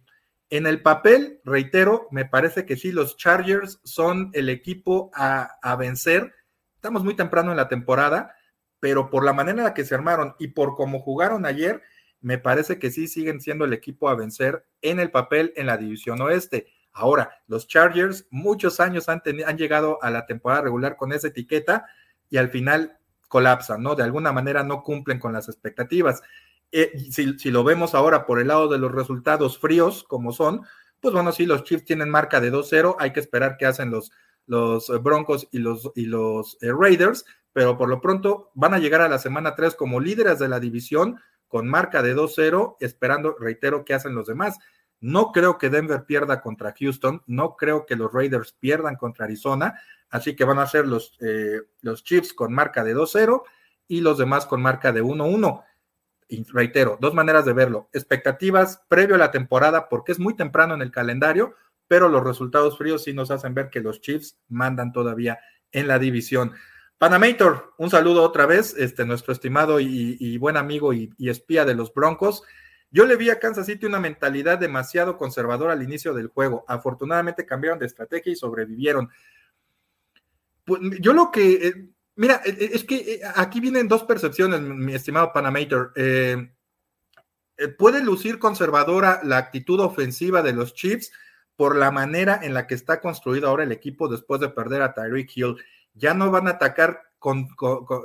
en el papel, reitero, me parece que sí, los Chargers son el equipo a, a, vencer. Estamos muy temprano en la temporada, pero por la manera en la que se armaron y por cómo jugaron ayer, me parece que sí siguen siendo el equipo a vencer en el papel en la división oeste. Ahora, los Chargers muchos años han, han llegado a la temporada regular con esa etiqueta y al final colapsan, ¿no? De alguna manera no cumplen con las expectativas. Eh, si, lo vemos ahora por el lado de los resultados fríos, como son, pues bueno, sí, los Chiefs tienen marca de 2-0, hay que esperar qué hacen los, los Broncos y los, y los eh, Raiders, pero por lo pronto van a llegar a la semana 3 como líderes de la división con marca de 2-0, esperando, reitero, qué hacen los demás. No creo que Denver pierda contra Houston, no creo que los Raiders pierdan contra Arizona, así que van a ser los, eh, los Chiefs con marca de 2-0 y los demás con marca de 1-1. Reitero, dos maneras de verlo. Expectativas previo a la temporada, porque es muy temprano en el calendario, pero los resultados fríos sí nos hacen ver que los Chiefs mandan todavía en la división. Panamator, un saludo otra vez, este, nuestro estimado y, buen amigo y, espía de los Broncos. Yo le vi a Kansas City una mentalidad demasiado conservadora al inicio del juego. Afortunadamente cambiaron de estrategia y sobrevivieron. Pues, yo lo que, eh, mira, eh, eh, es que aquí vienen dos percepciones, mi estimado Panamator. puede lucir conservadora la actitud ofensiva de los Chiefs por la manera en la que está construido ahora el equipo después de perder a Tyreek Hill ya no van a atacar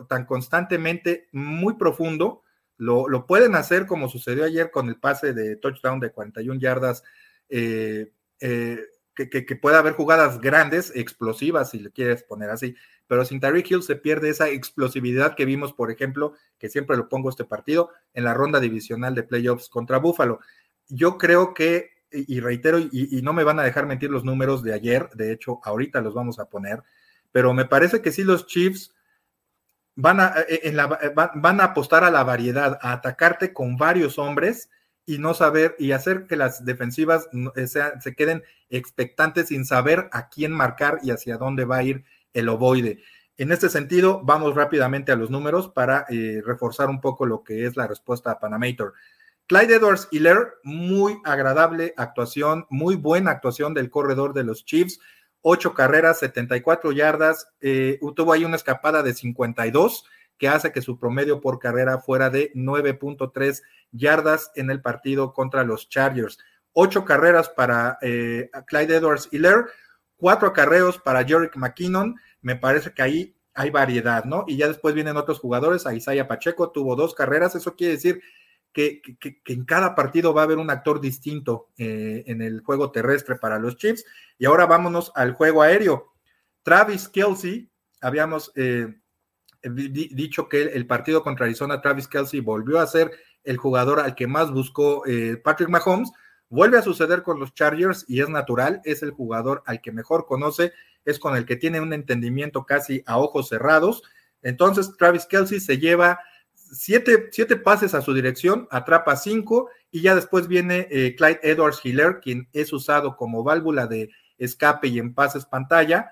tan constantemente, muy profundo. Lo, pueden hacer como sucedió ayer con el pase de touchdown de 41 yardas, eh, eh, que, pueda haber jugadas grandes, explosivas, si le quieres poner así. Pero sin Tyreek Hill se pierde esa explosividad que vimos, por ejemplo, que siempre lo pongo este partido, en la ronda divisional de playoffs contra Buffalo. Yo creo que, y reitero, y no me van a dejar mentir los números de ayer, de hecho, ahorita los vamos a poner pero me parece que sí los Chiefs van a, eh, en la, eh, van a apostar a la variedad, a atacarte con varios hombres y no saber y hacer que las defensivas eh, se queden expectantes sin saber a quién marcar y hacia dónde va a ir el ovoide. En este sentido, vamos rápidamente a los números para reforzar un poco lo que es la respuesta a Panamator. Clyde Edwards Hiller, muy agradable actuación, muy buena actuación del corredor de los Chiefs ocho carreras, 74 yardas, eh, tuvo ahí una escapada de 52 que hace que su promedio por carrera fuera de 9.3 yardas en el partido contra los Chargers. Ocho carreras para eh, Clyde Edwards Hiller, cuatro acarreos para Jerick McKinnon. Me parece que ahí hay variedad, ¿no? Y ya después vienen otros jugadores. A Isaiah Pacheco tuvo dos carreras. Eso quiere decir que, en cada partido va a haber un actor distinto eh, en el juego terrestre para los Chiefs. Y ahora vámonos al juego aéreo. Travis Kelsey, habíamos eh, dicho que el, partido contra Arizona, Travis Kelsey volvió a ser el jugador al que más buscó eh, Patrick Mahomes. Vuelve a suceder con los Chargers y es natural, es el jugador al que mejor conoce, es con el que tiene un entendimiento casi a ojos cerrados. Entonces, Travis Kelsey se lleva siete, pases a su dirección, atrapa cinco y ya después viene eh, Clyde Edwards Hiller, quien es usado como válvula de escape y en pases pantalla,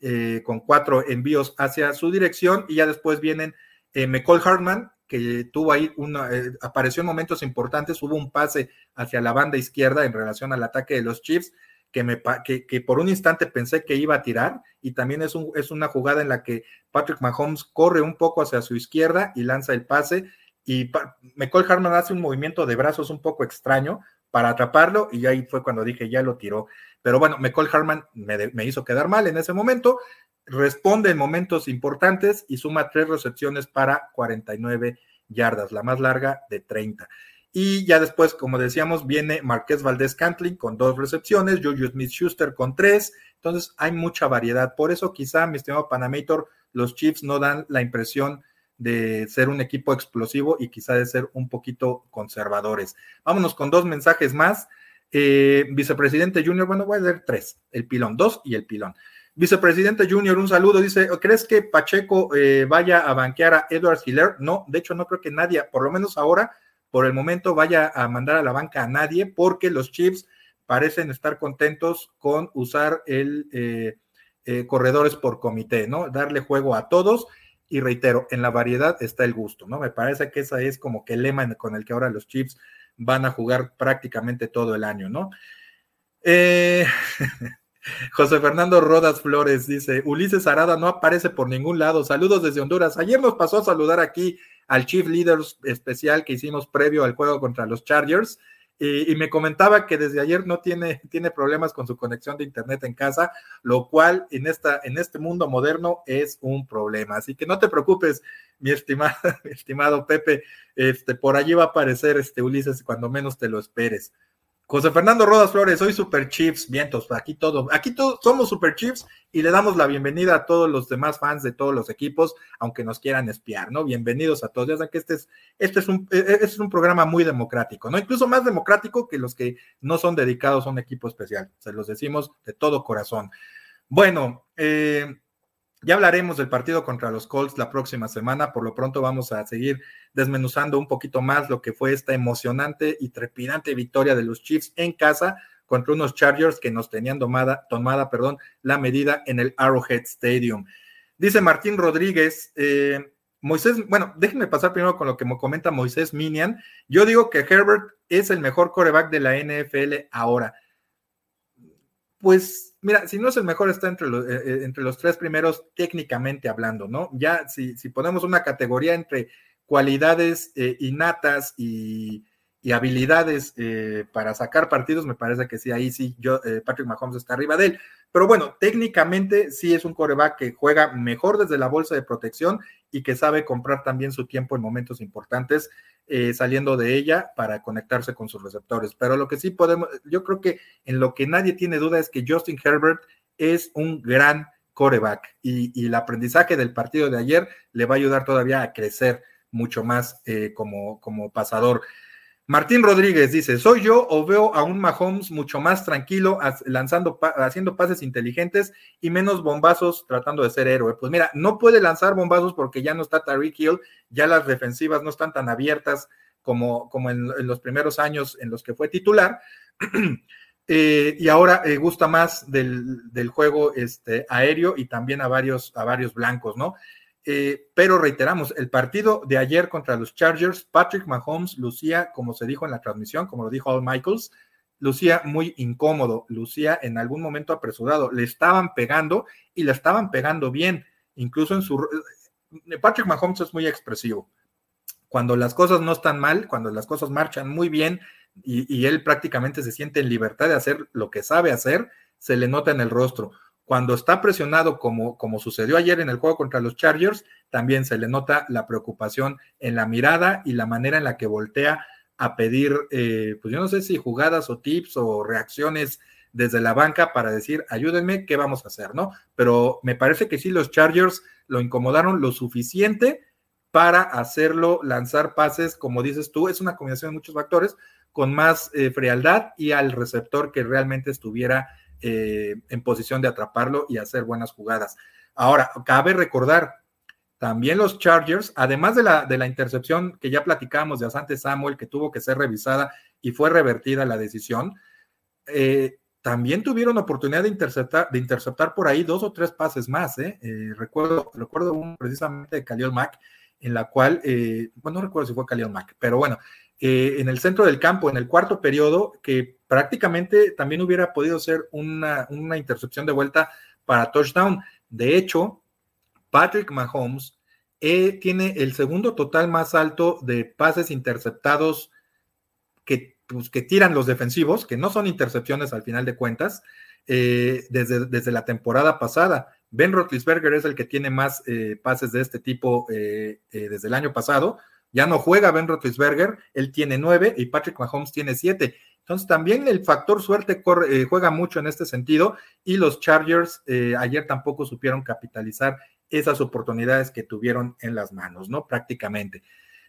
eh, con cuatro envíos hacia su dirección y ya después vienen eh, McCall Hartman, que tuvo ahí una, apareció en momentos importantes, hubo un pase hacia la banda izquierda en relación al ataque de los Chiefs que, me, que, por un instante pensé que iba a tirar y también es, un, es una jugada en la que Patrick Mahomes corre un poco hacia su izquierda y lanza el pase y McCall Harman hace un movimiento de brazos un poco extraño para atraparlo y ahí fue cuando dije ya lo tiró. Pero bueno, McCall Harman me, me hizo quedar mal en ese momento, responde en momentos importantes y suma tres recepciones para 49 yardas, la más larga de 30. Y ya después, como decíamos, viene Marqués Valdés Cantling con dos recepciones, Juju Smith Schuster con tres. Entonces hay mucha variedad. Por eso, quizá, mi estimado Panamator, los Chiefs no dan la impresión de ser un equipo explosivo y quizá de ser un poquito conservadores. Vámonos con dos mensajes más. Eh, vicepresidente Junior, bueno, voy a leer tres, el pilón, dos y el pilón. Vicepresidente Junior, un saludo. Dice, ¿crees que Pacheco eh, vaya a banquear a Edward Hiller? No, de hecho no creo que nadie, por lo menos ahora, por el momento vaya a mandar a la banca a nadie porque los Chiefs parecen estar contentos con usar el eh, eh, corredores por comité, ¿no? Darle juego a todos y reitero, en la variedad está el gusto, ¿no? Me parece que esa es como que el lema con el que ahora los Chiefs van a jugar prácticamente todo el año, ¿no? Eh, José Fernando Rodas Flores dice, Ulises Arada no aparece por ningún lado. Saludos desde Honduras. Ayer nos pasó a saludar aquí al Chief Leaders especial que hicimos previo al juego contra los Chargers. Y, me comentaba que desde ayer no tiene, tiene problemas con su conexión de internet en casa, lo cual en, esta, en este mundo moderno es un problema. Así que no te preocupes, mi estimado, estimado Pepe, este, por allí va a aparecer este Ulises cuando menos te lo esperes. José Fernando Rodas Flores, soy Super Chiefs, vientos, aquí todo, aquí todos somos Super Chiefs y le damos la bienvenida a todos los demás fans de todos los equipos, aunque nos quieran espiar, ¿no? Bienvenidos a todos. Ya saben que este es, este es un, e, e, este es un programa muy democrático, ¿no? Incluso más democrático que los que no son dedicados a un equipo especial. Se los decimos de todo corazón. Bueno, eh, ya hablaremos del partido contra los Colts la próxima semana. Por lo pronto vamos a seguir desmenuzando un poquito más lo que fue esta emocionante y trepidante victoria de los Chiefs en casa contra unos Chargers que nos tenían tomada, tomada perdón, la medida en el Arrowhead Stadium. Dice Martín Rodríguez, eh, Moisés, bueno, déjenme pasar primero con lo que me comenta Moisés Minian. Yo digo que Herbert es el mejor coreback de la NFL ahora. Pues mira, si no es el mejor, está entre los, eh, eh, entre los tres primeros técnicamente hablando, ¿no? Ya si, si ponemos una categoría entre cualidades eh, innatas y, habilidades para sacar partidos, me parece que sí, ahí sí, yo, Patrick Mahomes está arriba de él. Pero bueno, técnicamente sí es un coreback que juega mejor desde la bolsa de protección y que sabe comprar también su tiempo en momentos importantes eh, saliendo de ella para conectarse con sus receptores. Pero lo que sí podemos, yo creo que en lo que nadie tiene duda es que Justin Herbert es un gran coreback y, el aprendizaje del partido de ayer le va a ayudar todavía a crecer mucho más eh, como, como pasador. Martín Rodríguez dice, ¿soy yo o veo a un Mahomes mucho más tranquilo, lanzando, haciendo pases inteligentes y menos bombazos tratando de ser héroe? Pues mira, no puede lanzar bombazos porque ya no está Tariq Hill, ya las defensivas no están tan abiertas como, como en, los primeros años en los que fue titular. Eh, y ahora eh, gusta más del, del, juego este, aéreo y también a varios, a varios blancos, ¿no? Eh, pero reiteramos, el partido de ayer contra los Chargers, Patrick Mahomes lucía, como se dijo en la transmisión, como lo dijo Al Michaels, lucía muy incómodo, lucía en algún momento apresurado, le estaban pegando y le estaban pegando bien, incluso en su... Eh, Patrick Mahomes es muy expresivo. Cuando las cosas no están mal, cuando las cosas marchan muy bien y, y él prácticamente se siente en libertad de hacer lo que sabe hacer, se le nota en el rostro cuando está presionado, como, como sucedió ayer en el juego contra los Chargers, también se le nota la preocupación en la mirada y la manera en la que voltea a pedir, eh, pues yo no sé si jugadas o tips o reacciones desde la banca para decir, ayúdenme, ¿qué vamos a hacer? ¿No? Pero me parece que sí, los Chargers lo incomodaron lo suficiente para hacerlo lanzar pases, como dices tú, es una combinación de muchos factores, con más eh, frialdad y al receptor que realmente estuviera eh, en posición de atraparlo y hacer buenas jugadas. Ahora, cabe recordar, también los Chargers, además de la, de la intercepción que ya platicamos de Asante Samuel, que tuvo que ser revisada y fue revertida la decisión, eh, también tuvieron oportunidad de interceptar, de interceptar por ahí dos o tres pases más. ¿eh? recuerdo, recuerdo un precisamente de Khalil Mack, en la cual, bueno, no recuerdo si fue Khalil Mack, pero bueno, en el centro del campo, en el cuarto periodo, que prácticamente también hubiera podido ser una, intercepción de vuelta para touchdown. De hecho, Patrick Mahomes eh, tiene el segundo total más alto de pases interceptados que, pues, que tiran los defensivos, que no son intercepciones al final de cuentas, eh, desde, desde, la temporada pasada. Ben Roethlisberger es el que tiene más eh, pases de este tipo desde el año pasado. Ya no juega Ben Roethlisberger, él tiene nueve y Patrick Mahomes tiene siete. Entonces también el factor suerte eh, juega mucho en este sentido y los Chargers eh, ayer tampoco supieron capitalizar esas oportunidades que tuvieron en las manos, ¿no? Prácticamente.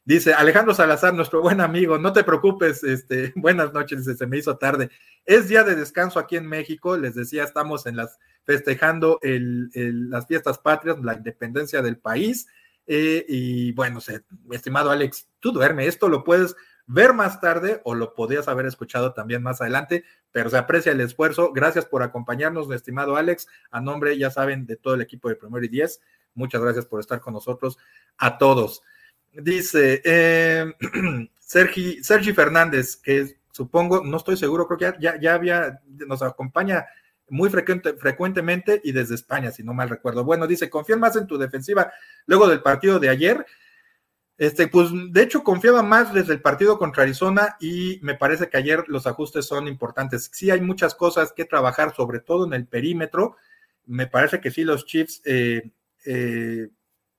Dice Alejandro Salazar, nuestro buen amigo, no te preocupes, este, buenas noches, se me hizo tarde. Es día de descanso aquí en México, les decía, estamos en las festejando las fiestas patrias, la independencia del país. Eh, y bueno, estimado Alex, tú duerme, esto lo puedes ver más tarde o lo podías haber escuchado también más adelante, pero se aprecia el esfuerzo. Gracias por acompañarnos, estimado Alex. A nombre, ya saben, de todo el equipo de Primero y Diez, Muchas gracias por estar con nosotros a todos. Dice eh, Sergi, Sergi Fernández, que supongo, no estoy seguro, creo que ya, ya había, nos acompaña muy frecuente, frecuentemente y desde España, si no mal recuerdo. Bueno, dice, confía más en tu defensiva luego del partido de ayer. Este, pues de hecho confiaba más desde el partido contra Arizona y me parece que ayer los ajustes son importantes. Sí hay muchas cosas que trabajar, sobre todo en el perímetro. Me parece que sí los Chiefs eh, eh,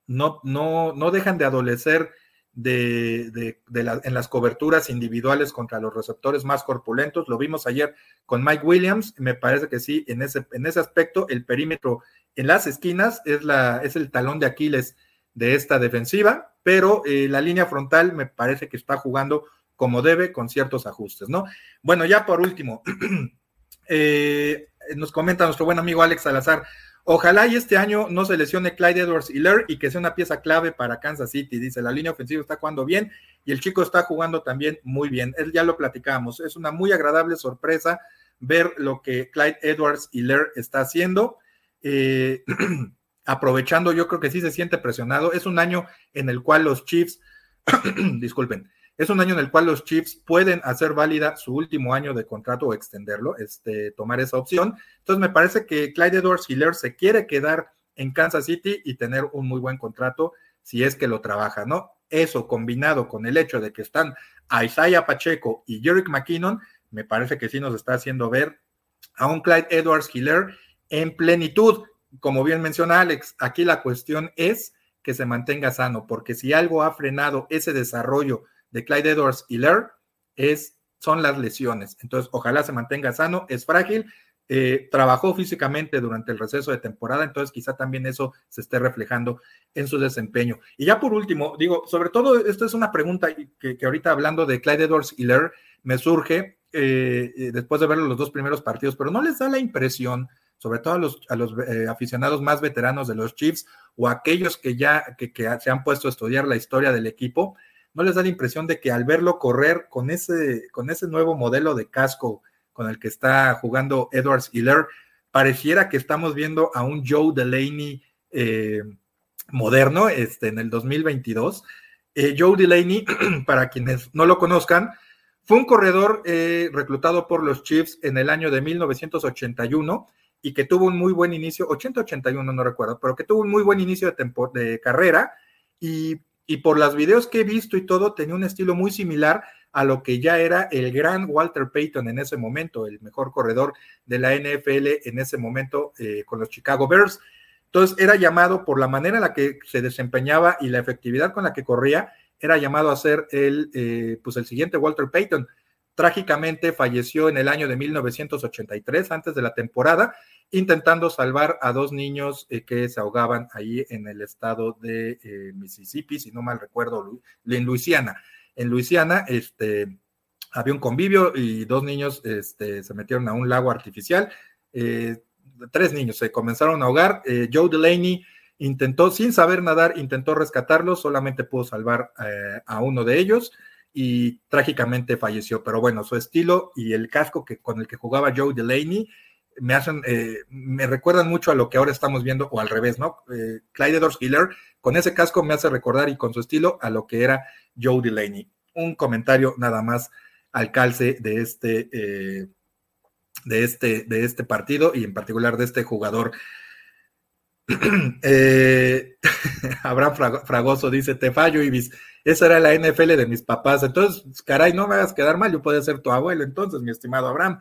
no, no, no dejan de adolecer de, en las coberturas individuales contra los receptores más corpulentos. Lo vimos ayer con Mike Williams. Me parece que sí, en ese, en ese aspecto, el perímetro en las esquinas es, la, es el talón de Aquiles de esta defensiva, pero eh, la línea frontal me parece que está jugando como debe con ciertos ajustes, ¿no? Bueno, ya por último, eh, nos comenta nuestro buen amigo Alex Salazar, Ojalá y este año no se lesione Clyde Edwards Hiller y que sea una pieza clave para Kansas City. Dice, la línea ofensiva está jugando bien y el chico está jugando también muy bien. Él ya lo platicamos. Es una muy agradable sorpresa ver lo que Clyde Edwards Hiller está haciendo. Eh, aprovechando, yo creo que sí se siente presionado. Es un año en el cual los Chiefs, disculpen, es un año en el cual los Chiefs pueden hacer válida su último año de contrato o extenderlo, este, tomar esa opción. Entonces me parece que Clyde Edwards Hiller se quiere quedar en Kansas City y tener un muy buen contrato si es que lo trabaja, ¿no? Eso combinado con el hecho de que están Isaiah Pacheco y Jerick McKinnon, me parece que sí nos está haciendo ver a un Clyde Edwards Hiller en plenitud. Como bien menciona Alex, aquí la cuestión es que se mantenga sano, porque si algo ha frenado ese desarrollo de Clyde Edwards y es, son las lesiones. Entonces, ojalá se mantenga sano, es frágil, eh, trabajó físicamente durante el receso de temporada, entonces quizá también eso se esté reflejando en su desempeño. Y ya por último, digo, sobre todo, esto es una pregunta que, ahorita hablando de Clyde Edwards y me surge eh, eh, después de ver los dos primeros partidos, pero ¿no les da la impresión, sobre todo a los, los aficionados más veteranos de los Chiefs o aquellos que ya que, se han puesto a estudiar la historia del equipo, ¿no les da la impresión de que al verlo correr con ese, con ese nuevo modelo de casco con el que está jugando Edwards Hiller, pareciera que estamos viendo a un Joe Delaney eh, moderno este, en el 2022? Eh, Joe Delaney, para quienes no lo conozcan, fue un corredor eh, reclutado por los Chiefs en el año de 1981 y que tuvo un muy buen inicio, 80-81 no recuerdo, pero que tuvo un muy buen inicio de, de carrera y y por los videos que he visto y todo, tenía un estilo muy similar a lo que ya era el gran Walter Payton en ese momento, el mejor corredor de la NFL en ese momento eh, con los Chicago Bears. Entonces era llamado por la manera en la que se desempeñaba y la efectividad con la que corría, era llamado a ser el, eh, pues el siguiente Walter Payton. Trágicamente falleció en el año de 1983, antes de la temporada, intentando salvar a dos niños eh, que se ahogaban ahí en el estado de eh, Mississippi, si no mal recuerdo, en Luisiana. En Luisiana, este, había un convivio y dos niños este, se metieron a un lago artificial. Eh, tres niños se comenzaron a ahogar. Joe Delaney intentó, sin saber nadar, intentó rescatarlos, solamente pudo salvar a uno de ellos y trágicamente falleció. Pero bueno, su estilo y el casco que, con el que jugaba Joe Delaney me hacen, eh, me recuerdan mucho a lo que ahora estamos viendo, o al revés, ¿no? Eh, Clyde Edwards con ese casco me hace recordar y con su estilo a lo que era Joe Delaney. Un comentario nada más al calce de este, eh, de este, de este partido y en particular de este jugador. Abraham Fragoso dice: Te fallo, Ibis. Esa era la NFL de mis papás. Entonces, caray, no me hagas quedar mal. Yo puedo ser tu abuelo, entonces, mi estimado Abraham.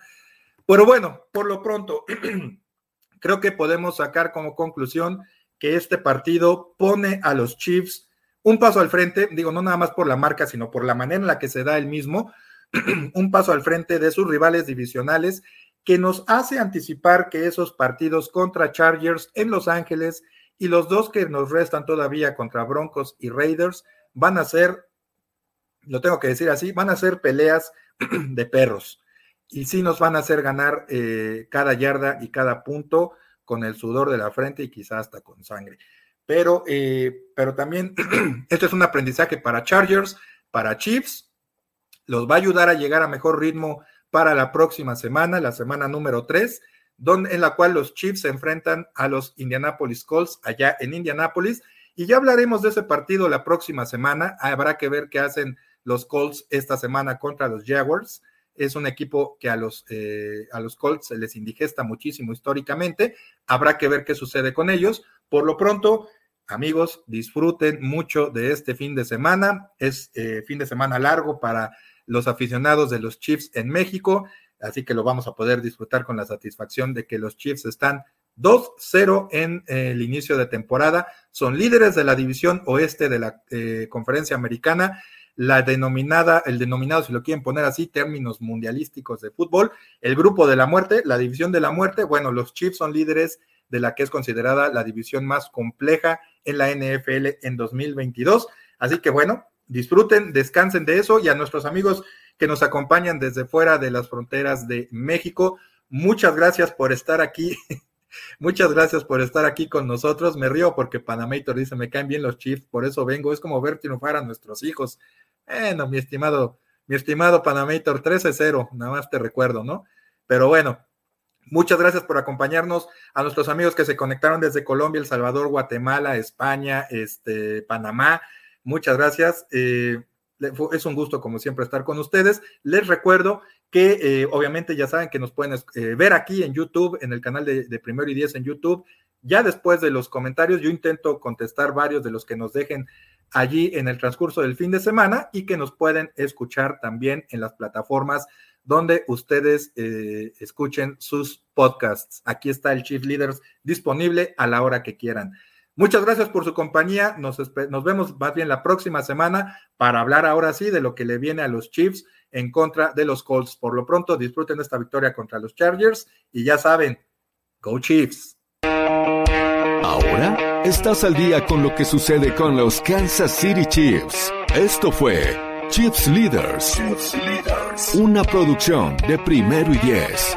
Pero bueno, por lo pronto, creo que podemos sacar como conclusión que este partido pone a los Chiefs un paso al frente, digo, no nada más por la marca, sino por la manera en la que se da el mismo, un paso al frente de sus rivales divisionales, que nos hace anticipar que esos partidos contra Chargers en Los Ángeles y los dos que nos restan todavía contra Broncos y Raiders van a ser, lo tengo que decir así, van a ser peleas de perros y sí nos van a hacer ganar eh, cada yarda y cada punto con el sudor de la frente y quizás hasta con sangre. Pero, eh, pero también esto es un aprendizaje para Chargers, para Chiefs, los va a ayudar a llegar a mejor ritmo para la próxima semana, la semana número 3, donde, en la cual los Chiefs se enfrentan a los Indianapolis Colts allá en Indianapolis. Y ya hablaremos de ese partido la próxima semana. Habrá que ver qué hacen los Colts esta semana contra los Jaguars. Es un equipo que a los, eh, a los Colts se les indigesta muchísimo históricamente. Habrá que ver qué sucede con ellos. Por lo pronto, amigos, disfruten mucho de este fin de semana. Es eh, fin de semana largo para los aficionados de los Chiefs en México, así que lo vamos a poder disfrutar con la satisfacción de que los Chiefs están 2-0 en eh, el inicio de temporada. Son líderes de la división oeste de la conferencia americana la denominada, el denominado, si lo quieren poner así, términos mundialísticos de fútbol, el grupo de la muerte, la división de la muerte, bueno, los Chiefs son líderes de la que es considerada la división más compleja en la NFL en 2022. Así que bueno, disfruten, descansen de eso y a nuestros amigos que nos acompañan desde fuera de las fronteras de México, muchas gracias por estar aquí. Muchas gracias por estar aquí con nosotros. Me río porque Panamator dice, me caen bien los Chiefs, por eso vengo. Es como ver triunfar a nuestros hijos. Bueno, mi estimado, mi estimado Panamator, 13-0, nada más te recuerdo, ¿no? Pero bueno, muchas gracias por acompañarnos. A nuestros amigos que se conectaron desde Colombia, El Salvador, Guatemala, España, este, Panamá, muchas gracias. Eh, es un gusto, como siempre, estar con ustedes. Les recuerdo que eh, obviamente ya saben que nos pueden eh, ver aquí en YouTube, en el canal de, de Primero y Diez en YouTube. Ya después de los comentarios, yo intento contestar varios de los que nos dejen allí en el transcurso del fin de semana y que nos pueden escuchar también en las plataformas donde ustedes eh, escuchen sus podcasts. Aquí está el Chief Leaders disponible a la hora que quieran. Muchas gracias por su compañía. Nos, nos, vemos más bien la próxima semana para hablar ahora sí de lo que le viene a los Chiefs en contra de los Colts. Por lo pronto, disfruten esta victoria contra los Chargers y ya saben, Go Chiefs. Ahora estás al día con lo que sucede con los Kansas City Chiefs. Esto fue Chiefs Leaders, Chiefs Leaders. una producción de primero y diez.